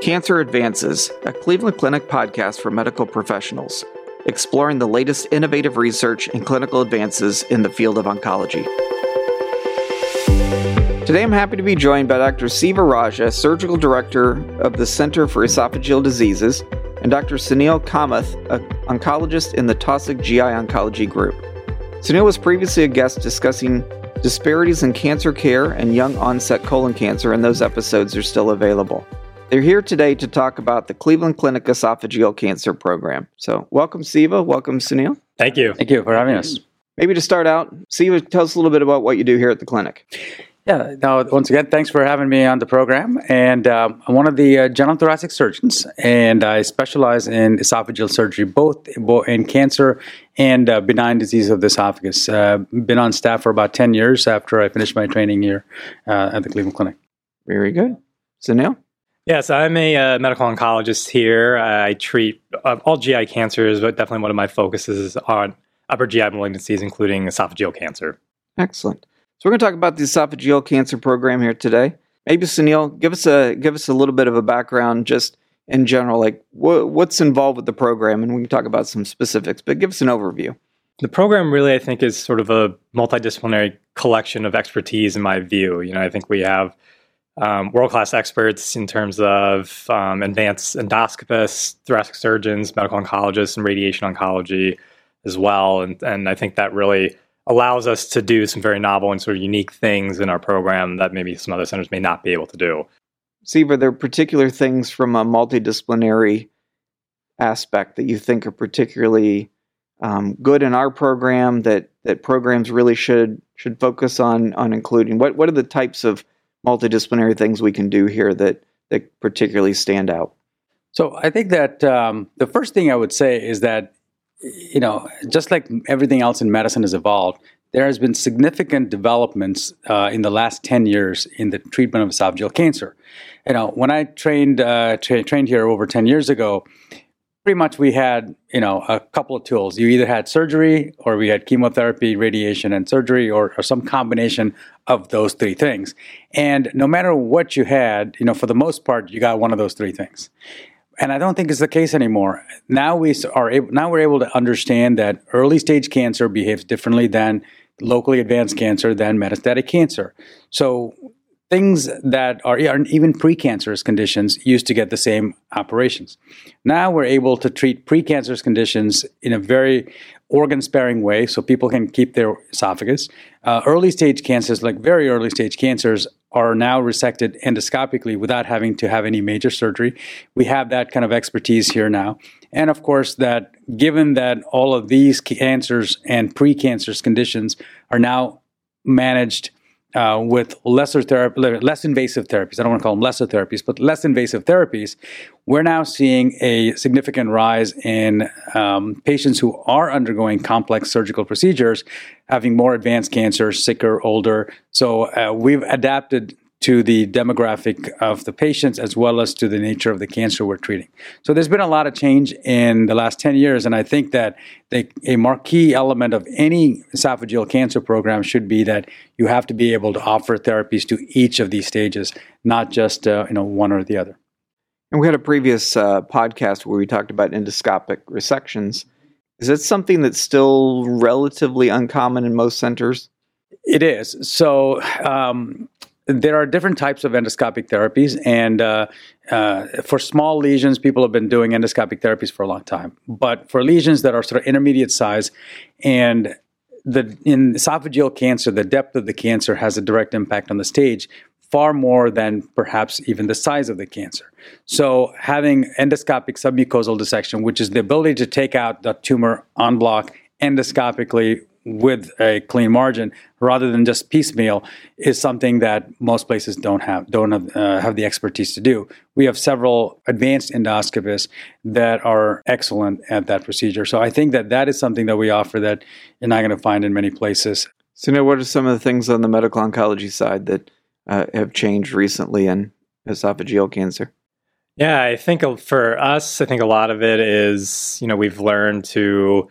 Cancer Advances, a Cleveland Clinic podcast for medical professionals, exploring the latest innovative research and clinical advances in the field of oncology. Today I'm happy to be joined by Dr. Siva Raja, Surgical Director of the Center for Esophageal Diseases, and Dr. Suneel Kamath, an oncologist in the Taussig GI Oncology Group. Suneel was previously a guest discussing disparities in cancer care and young onset colon cancer, and those episodes are still available. They're here today to talk about the Cleveland Clinic Esophageal Cancer Program. So, welcome, Siva. Welcome, Suneel. Thank you. Thank you for having us. Maybe to start out, Siva, tell us a little bit about what you do here at the clinic. Yeah, now, once again, thanks for having me on the program. And uh, I'm one of the uh, general thoracic surgeons, and I specialize in esophageal surgery, both in cancer and uh, benign disease of the esophagus. Uh, been on staff for about 10 years after I finished my training here uh, at the Cleveland Clinic. Very good. Suneel? Yes, I'm a uh, medical oncologist here. I treat uh, all GI cancers, but definitely one of my focuses is on upper GI malignancies, including esophageal cancer. Excellent. So we're going to talk about the esophageal cancer program here today. Maybe Suneel, give us a give us a little bit of a background, just in general, like wh- what's involved with the program, and we can talk about some specifics. But give us an overview. The program really, I think, is sort of a multidisciplinary collection of expertise. In my view, you know, I think we have um, world class experts in terms of um, advanced endoscopists, thoracic surgeons, medical oncologists, and radiation oncology as well. And, and I think that really allows us to do some very novel and sort of unique things in our program that maybe some other centers may not be able to do. Steve, are there particular things from a multidisciplinary aspect that you think are particularly um, good in our program that, that programs really should should focus on on including? What what are the types of multidisciplinary things we can do here that that particularly stand out? So I think that um, the first thing I would say is that you know just like everything else in medicine has evolved, there has been significant developments uh, in the last 10 years in the treatment of esophageal cancer. You know, when I trained uh, tra- trained here over 10 years ago, pretty much we had you know a couple of tools. You either had surgery or we had chemotherapy radiation and surgery or, or, some combination of those three things. And no matter what you had you know for the most part you got one of those three things. And i don't think it's the case anymore. Now we are able now we're able to understand that early stage cancer behaves differently than locally advanced cancer than metastatic cancer. So things that are even precancerous conditions used to get the same operations. Now we're able to treat precancerous conditions in a very organ sparing way so people can keep their esophagus. Uh, early stage cancers, like very early stage cancers, are now resected endoscopically without having to have any major surgery. We have that kind of expertise here now. And of course, that given that all of these cancers and precancerous conditions are now managed uh, with lesser therapy, less invasive therapies. I don't want to call them lesser therapies, but less invasive therapies. We're now seeing a significant rise in um, patients who are undergoing complex surgical procedures, having more advanced cancer, sicker, older. So uh, we've adapted to the demographic of the patients as well as to the nature of the cancer we're treating. So there's been a lot of change in the last 10 years, and I think that the, a marquee element of any esophageal cancer program should be that you have to be able to offer therapies to each of these stages, not just uh, you know one or the other. And we had a previous uh, podcast where we talked about endoscopic resections. Is that something that's still relatively uncommon in most centers? It is. So, um, there are different types of endoscopic therapies, and uh, uh, for small lesions, people have been doing endoscopic therapies for a long time. But for lesions that are sort of intermediate size, and the in esophageal cancer, the depth of the cancer has a direct impact on the stage, far more than perhaps even the size of the cancer. So having endoscopic submucosal dissection, which is the ability to take out the tumor en bloc endoscopically with a clean margin rather than just piecemeal is something that most places don't have don't have, uh, have the expertise to do. We have several advanced endoscopists that are excellent at that procedure. So I think that that is something that we offer that you're not going to find in many places. So now, what are some of the things on the medical oncology side that uh, have changed recently in esophageal cancer? Yeah, I think for us, I think a lot of it is you know we've learned to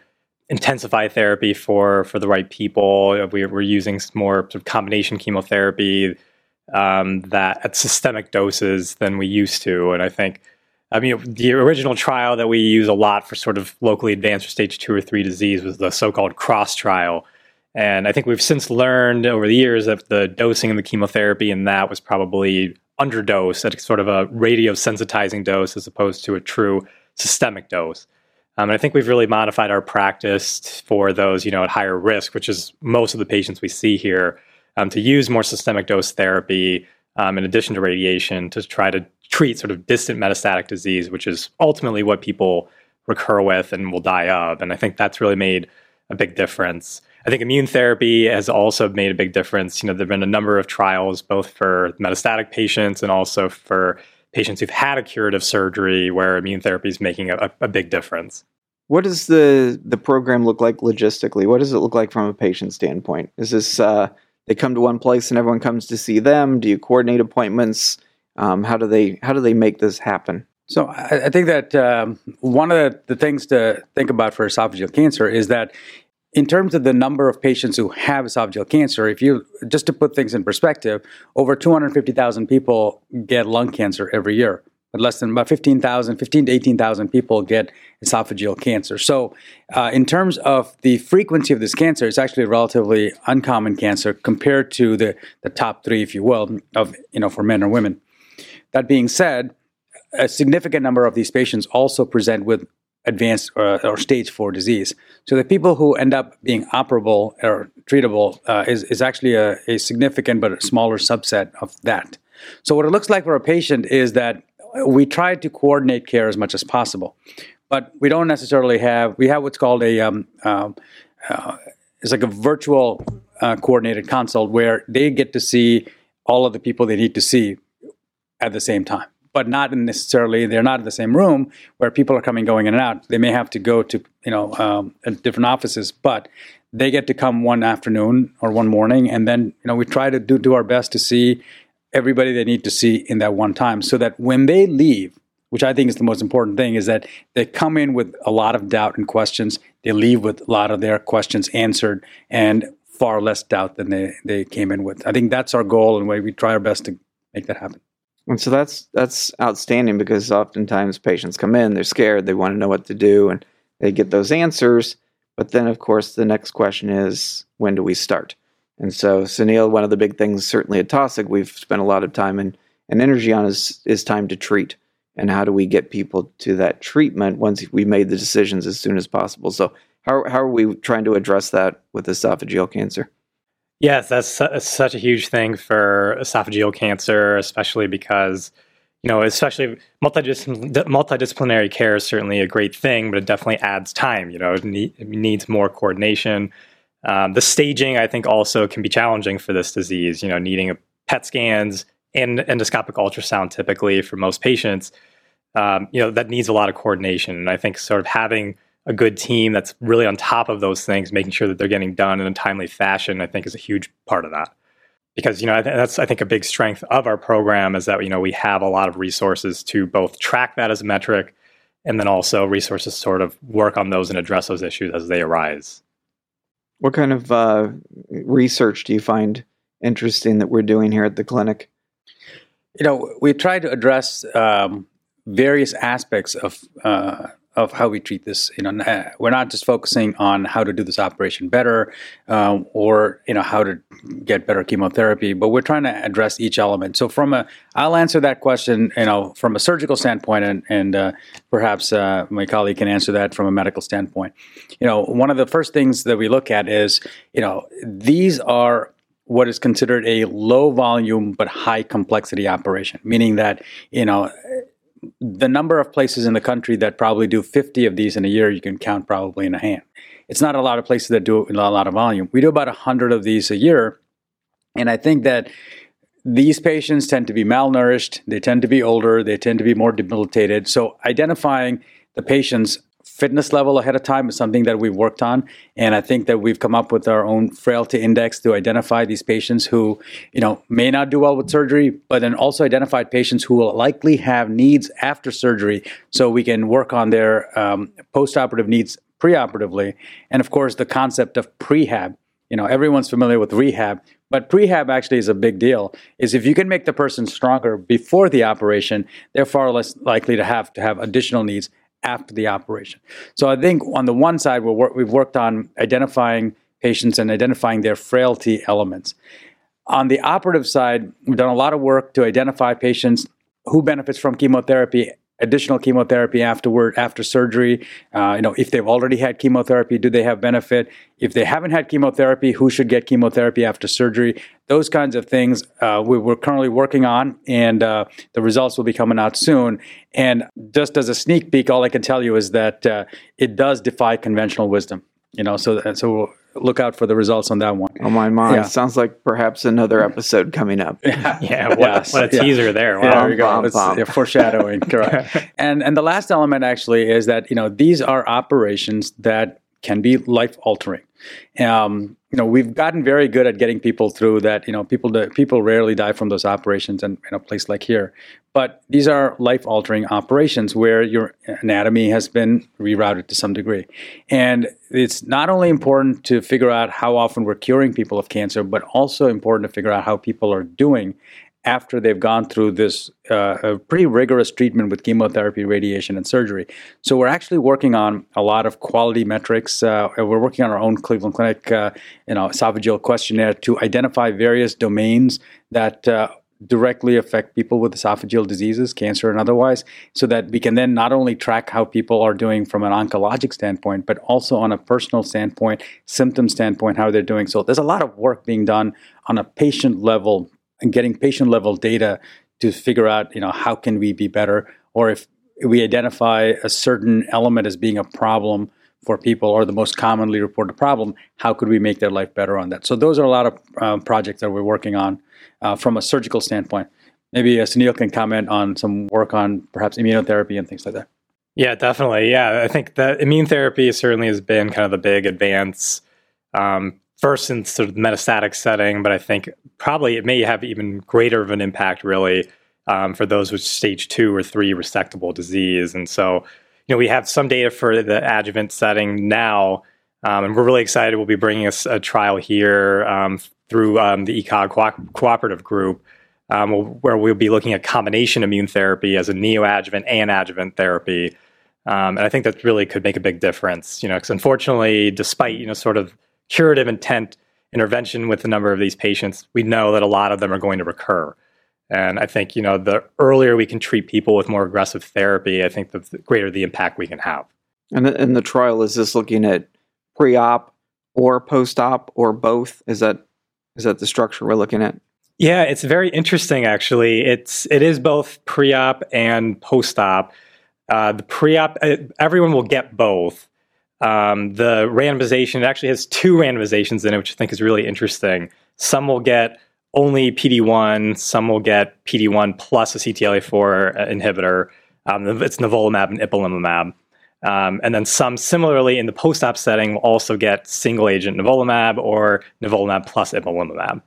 intensify therapy for for the right people. We, are we're using more sort of combination chemotherapy. um, that at systemic doses than we used to. And I think, I mean, the original trial that we use a lot for sort of locally advanced or stage two or three disease was the so-called CROSS trial. And I think we've since learned over the years that the dosing of the chemotherapy in that was probably underdose at sort of a radio sensitizing dose as opposed to a true systemic dose. Um, and I think we've really modified our practice for those, you know, at higher risk, which is most of the patients we see here, um, to use more systemic dose therapy um, in addition to radiation to try to treat sort of distant metastatic disease, which is ultimately what people recur with and will die of. And I think that's really made a big difference. I think immune therapy has also made a big difference. You know, there have been a number of trials, both for metastatic patients and also for patients who've had a curative surgery where immune therapy is making a, a big difference. What does the the program look like logistically? What does it look like from a patient standpoint? Is this uh, they come to one place and everyone comes to see them? Do you coordinate appointments? Um, how do they how do they make this happen? So I, I think that um, one of the, the things to think about for esophageal cancer is that in terms of the number of patients who have esophageal cancer, if you just to put things in perspective, over 250,000 people get lung cancer every year, but less than about 15,000, 15 to 18,000 people get esophageal cancer. So, uh, in terms of the frequency of this cancer, it's actually a relatively uncommon cancer compared to the, the top three, if you will, of you know for men or women. That being said, a significant number of these patients also present with advanced or, or, stage four disease. So the people who end up being operable or treatable uh, is, is actually a, a, significant but a smaller subset of that. So what it looks like for a patient is that we try to coordinate care as much as possible, but we don't necessarily have, we have what's called a, um, uh, uh, it's like a virtual uh, coordinated consult where they get to see all of the people they need to see at the same time but not necessarily they're not in the same room where people are coming going in and out. They may have to go to you know um, different offices but they get to come one afternoon or one morning and then you know we try to do, do our best to see everybody they need to see in that one time so that when they leave which i think is the most important thing is that they come in with a lot of doubt and questions. They leave with a lot of their questions answered and far less doubt than they, they came in with. I think that's our goal and way we try our best to make that happen and so that's that's outstanding because oftentimes patients come in, they're scared, they want to know what to do, and they get those answers. But then, of course, the next question is, when do we start? And so, Suneel, one of the big things, certainly at Taussig, we've spent a lot of time and, and energy on is, is time to treat. And how do we get people to that treatment once we made the decisions as soon as possible? So, how, how are we trying to address that with esophageal cancer? Yes, that's su- such a huge thing for esophageal cancer, especially because, you know, especially multidis- multidisciplinary care is certainly a great thing, but it definitely adds time. You know, it, need, it needs more coordination. Um, the staging, I think, also can be challenging for this disease. You know, needing a PET scans and endoscopic ultrasound typically for most patients. Um, you know, that needs a lot of coordination, and I think sort of having a good team that's really on top of those things, making sure that they're getting done in a timely fashion, I think is a huge part of that. Because you know that's I think a big strength of our program is that you know we have a lot of resources to both track that as a metric, and then also resources to sort of work on those and address those issues as they arise. What kind of uh, research do you find interesting that we're doing here at the clinic? You know, we try to address um, various aspects of uh, of how we treat this. You know, uh, we're not just focusing on how to do this operation better, um, or you know how to get better chemotherapy, but we're trying to address each element. So, from a, I'll answer that question. You know, from a surgical standpoint, and, and uh, perhaps uh, my colleague can answer that from a medical standpoint. You know, one of the first things that we look at is, you know, these are what is considered a low volume but high complexity operation, meaning that you know the number of places in the country that probably do 50 of these in a year, you can count probably in a hand. It's not a lot of places that do a lot of volume. We do about 100 of these a year. And I think that these patients tend to be malnourished, they tend to be older, they tend to be more debilitated. So identifying the patients fitness level ahead of time is something that we've worked on and i think that we've come up with our own frailty index to identify these patients who you know may not do well with surgery but then also identified patients who will likely have needs after surgery so we can work on their um, post-operative needs preoperatively and of course the concept of prehab You know, everyone's familiar with rehab, but prehab actually is a big deal. Is if you can make the person stronger before the operation, they're far less likely to have to have additional needs after the operation. So I think on the one side, we we've worked on identifying patients and identifying their frailty elements. On the operative side, we've done a lot of work to identify patients who benefits from chemotherapy additional chemotherapy afterward after surgery. Uh, you know if they've already had chemotherapy do they have benefit? If they haven't had chemotherapy who should get chemotherapy after surgery? Those kinds of things uh, we, are currently working on and uh, the results will be coming out soon. And just as a sneak peek all i can tell you is that uh, it does defy conventional wisdom you know so so look out for the results on that one. Oh my my! Yeah. Sounds like perhaps another episode coming up. yeah, yeah what, yes. what a teaser yeah. there. Wow. Yeah, there you go. It's, yeah, foreshadowing, correct. and and the last element actually is that you know these are operations that can be life altering. Um, you know, we've gotten very good at getting people through that. You know, people people rarely die from those operations in, in a place like here, but these are life altering operations where your anatomy has been rerouted to some degree, and it's not only important to figure out how often we're curing people of cancer, but also important to figure out how people are doing after they've gone through this uh, pretty rigorous treatment with chemotherapy, radiation, and surgery. So we're actually working on a lot of quality metrics. Uh, we're working on our own Cleveland Clinic, uh, you know, esophageal questionnaire to identify various domains that uh, directly affect people with esophageal diseases, cancer and otherwise, so that we can then not only track how people are doing from an oncologic standpoint, but also on a personal standpoint, symptom standpoint, how they're doing. So there's a lot of work being done on a patient level and getting patient level data to figure out, you know, how can we be better, or if we identify a certain element as being a problem for people or the most commonly reported problem, how could we make their life better on that? So those are a lot of um, projects that we're working on uh, from a surgical standpoint. Maybe uh, Suneel can comment on some work on perhaps immunotherapy and things like that. Yeah, definitely. Yeah, I think that immune therapy certainly has been kind of the big advance um, first in sort of metastatic setting, but I think probably it may have even greater of an impact really um, for those with stage two or three resectable disease. And so, you know, we have some data for the adjuvant setting now, um, and we're really excited. We'll be bringing us a, a trial here um, through um, the ECOG co- cooperative group. Um, where we'll be looking at combination immune therapy as a neoadjuvant and adjuvant therapy, um, and I think that really could make a big difference. You know, because unfortunately, despite you know sort of curative intent intervention with a number of these patients, we know that a lot of them are going to recur. And I think, you know, the earlier we can treat people with more aggressive therapy, I think the, greater the impact we can have. And the, and the trial is this looking at pre-op or post-op or both? Is that is that the structure we're looking at? Yeah, it's very interesting actually. It's it is both pre-op and post-op. Uh, the pre-op, uh, everyone will get both, um, the randomization actually has two randomizations in it, which I think is really interesting. Some will get only PD1, some will get PD1 plus a CTLA4 uh, inhibitor. Um, it's nivolumab and ipilimumab. Um, and then some similarly in the post-op setting will also get single agent nivolumab or nivolumab plus ipilimumab.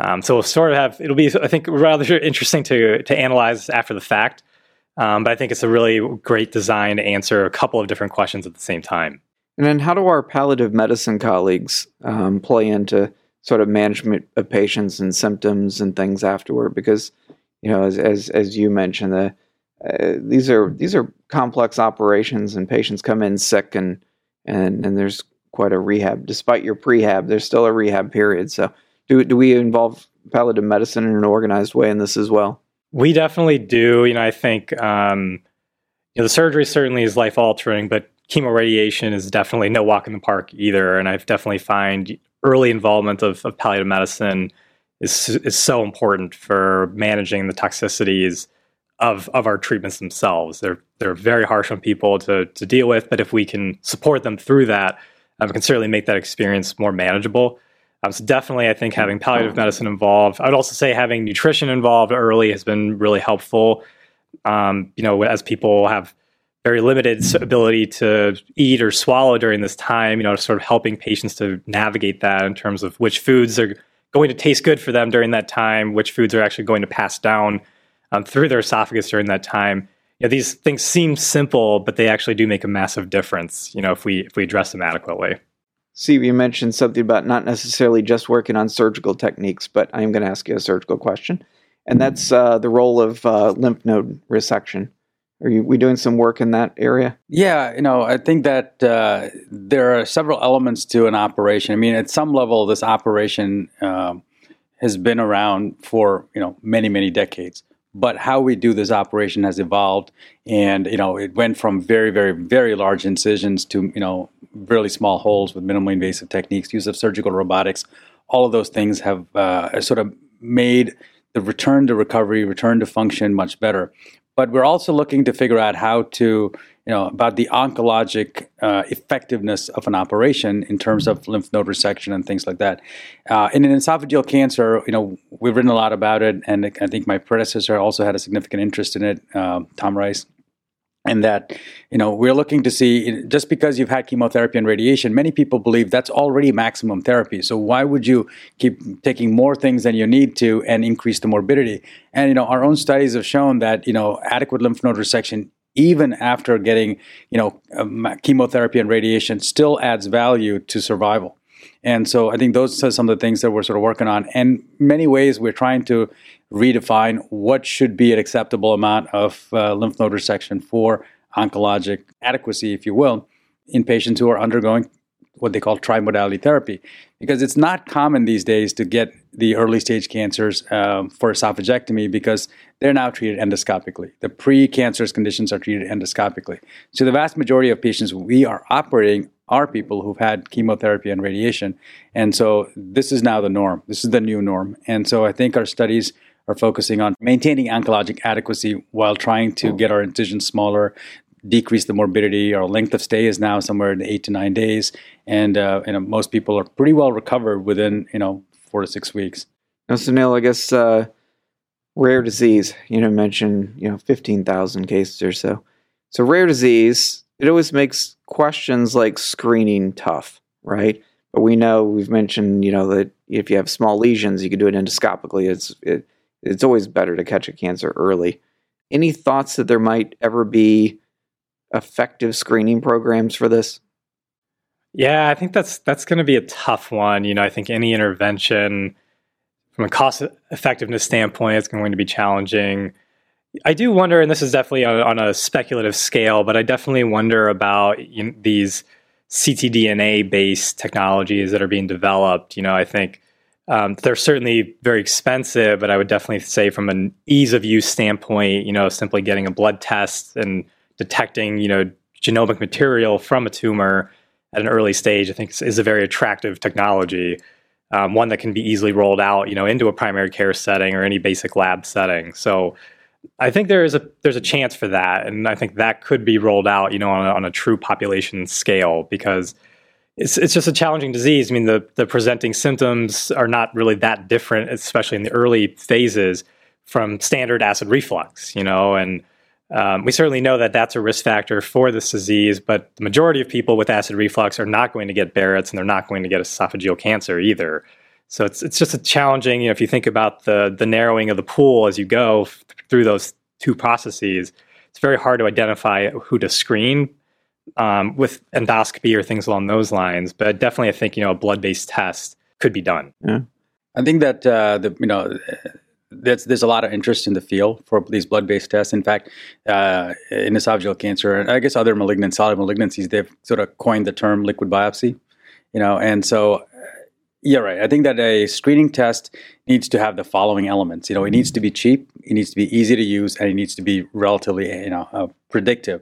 Um, so we'll sort of have it'll be I think rather interesting to to analyze after the fact, um, but I think it's a really great design to answer a couple of different questions at the same time. And then, how do our palliative medicine colleagues um, play into sort of management of patients and symptoms and things afterward? Because you know, as as, as you mentioned, the uh, these are these are complex operations, and patients come in sick, and and and there's quite a rehab. Despite your prehab, there's still a rehab period. So, do do we involve palliative medicine in an organized way in this as well? We definitely do. You know, I think um, you know the surgery certainly is life altering, but chemoradiation is definitely no walk in the park either. And I've definitely find early involvement of, of palliative medicine is is so important for managing the toxicities of of our treatments themselves. They're they're very harsh on people to to deal with, but if we can support them through that, um, can certainly make that experience more manageable. Um, so definitely, I think having palliative medicine involved. I would also say having nutrition involved early has been really helpful. Um, you know, as people have very limited ability to eat or swallow during this time, you know, sort of helping patients to navigate that in terms of which foods are going to taste good for them during that time, which foods are actually going to pass down um, through their esophagus during that time. You know, these things seem simple, but they actually do make a massive difference, you know, if we if we address them adequately. Steve, you mentioned something about not necessarily just working on surgical techniques, but I am going to ask you a surgical question, and that's uh, the role of uh, lymph node resection. Are you we doing some work in that area? Yeah, you know, I think that uh, there are several elements to an operation. I mean, at some level, this operation um, has been around for you know many many decades but how we do this operation has evolved. And you know it went from very very very large incisions to you know really small holes with minimally invasive techniques use of surgical robotics. All of those things have uh, sort of made the return to recovery return to function much better. But we're also looking to figure out how to you know about the oncologic uh, effectiveness of an operation in terms of lymph node resection and things like that. Uh, in an esophageal cancer, you know we've written a lot about it, and I think my predecessor also had a significant interest in it, uh, Tom Rice. And that, you know, we're looking to see just because you've had chemotherapy and radiation, many people believe that's already maximum therapy. So why would you keep taking more things than you need to and increase the morbidity? And you know, our own studies have shown that you know adequate lymph node resection even after getting you know um, chemotherapy and radiation still adds value to survival. And so i think those are some of the things that we're sort of working on. And many ways we're trying to redefine what should be an acceptable amount of uh, lymph node resection for oncologic adequacy if you will in patients who are undergoing what they call trimodality therapy. Because it's not common these days to get the early stage cancers um, for esophagectomy because they're now treated endoscopically. The pre-cancerous conditions are treated endoscopically. So the vast majority of patients we are operating are people who've had chemotherapy and radiation. And so this is now the norm. This is the new norm. And so I think our studies are focusing on maintaining oncologic adequacy while trying to get our incisions smaller, decrease the morbidity. Our length of stay is now somewhere in eight to nine days, and uh, you know most people are pretty well recovered within you know four to six weeks. Now, Suneel, I guess uh, rare disease. You know, mentioned you know fifteen thousand cases or so. So rare disease, it always makes questions like screening tough, right? But we know we've mentioned you know that if you have small lesions, you can do it endoscopically. It's it, it's always better to catch a cancer early. Any thoughts that there might ever be effective screening programs for this? Yeah, I think that's that's going to be a tough one. You know, I think any intervention from a cost effectiveness standpoint is going to be challenging. I do wonder, and this is definitely on, on a speculative scale, but I definitely wonder about you know, these ctDNA based technologies that are being developed. You know, I think um, they're certainly very expensive, but I would definitely say from an ease of use standpoint, you know, simply getting a blood test and detecting, you know, genomic material from a tumor at an early stage, I think is, a very attractive technology. Um, one that can be easily rolled out, you know, into a primary care setting or any basic lab setting. So, I think there is a there's a chance for that, and I think that could be rolled out, you know, on a, on a true population scale because it's it's just a challenging disease. I mean, the the presenting symptoms are not really that different, especially in the early phases, from standard acid reflux, you know, and um, we certainly know that that's a risk factor for this disease, but the majority of people with acid reflux are not going to get Barrett's and they're not going to get esophageal cancer either. So it's it's just a challenging. You know, if you think about the the narrowing of the pool as you go f- through those two processes, it's very hard to identify who to screen um, with endoscopy or things along those lines. But definitely, I think you know a blood based test could be done. Yeah. I think that uh, the you know there's, there's a lot of interest in the field for these blood-based tests. In fact, uh, in esophageal cancer, and I guess other malignant solid malignancies, they've sort of coined the term liquid biopsy. You know, and so yeah, right. I think that a screening test needs to have the following elements. You know, it needs to be cheap, it needs to be easy to use, and it needs to be relatively, you know, uh, predictive.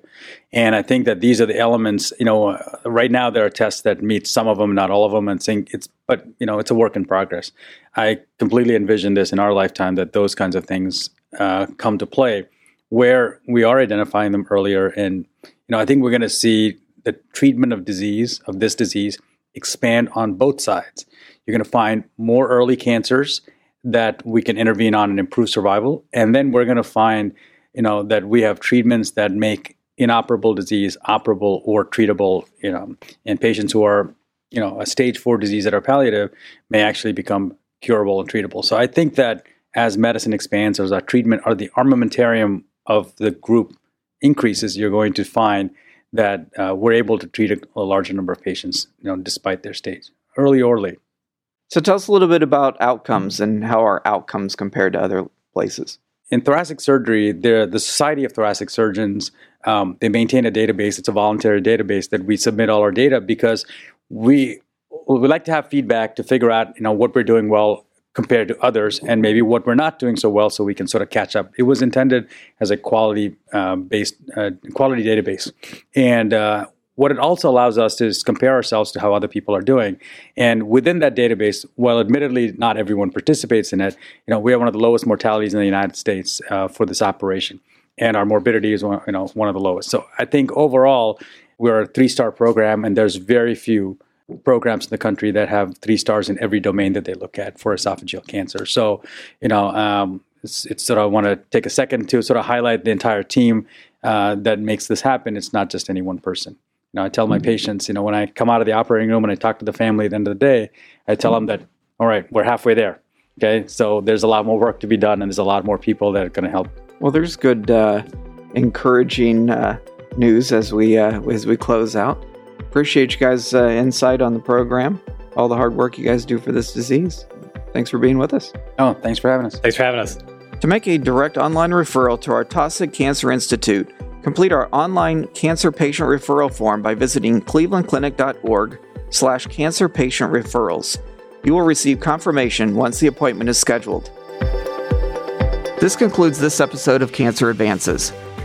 And I think that these are the elements. You know, uh, right now there are tests that meet some of them, not all of them, and think it's, but you know, it's a work in progress. I completely envision this in our lifetime that those kinds of things uh, come to play, where we are identifying them earlier, and you know, I think we're going to see the treatment of disease of this disease expand on both sides you're going to find more early cancers that we can intervene on and improve survival. And then we're going to find, you know, that we have treatments that make inoperable disease operable or treatable, you know, in patients who are, you know, a stage four disease that are palliative may actually become curable and treatable. So I think that as medicine expands, as our treatment or the armamentarium of the group increases, you're going to find that uh, we're able to treat a, a, larger number of patients, you know, despite their stage, early or late. So tell us a little bit about outcomes and how our outcomes compare to other places. In thoracic surgery, the Society of Thoracic Surgeons um, they maintain a database. It's a voluntary database that we submit all our data because we we like to have feedback to figure out you know what we're doing well compared to others and maybe what we're not doing so well so we can sort of catch up. It was intended as a quality um, based uh, quality database. And uh, what it also allows us to is compare ourselves to how other people are doing. And within that database while admittedly not everyone participates in it you know we have one of the lowest mortalities in the united states uh, for this operation. And our morbidity is one, you know one of the lowest. So i think overall we're a three star program and there's very few programs in the country that have three stars in every domain that they look at for esophageal cancer. So, you know, um, it's, it's, sort of I want to take a second to sort of highlight the entire team uh, that makes this happen. It's not just any one person. You know, I tell my mm-hmm. patients, you know, when I come out of the operating room and I talk to the family at the end of the day, I tell them that, all right, we're halfway there. Okay, so there's a lot more work to be done, and there's a lot more people that are going to help. Well, there's good, uh, encouraging uh, news as we uh, as we close out. Appreciate you guys' uh, insight on the program, all the hard work you guys do for this disease. Thanks for being with us. Oh, thanks for having us. Thanks for having us. To make a direct online referral to our Taussig Cancer Institute, complete our online cancer patient referral form by visiting clevelandclinic.org slash cancer patient referrals. You will receive confirmation once the appointment is scheduled. This concludes this episode of Cancer Advances.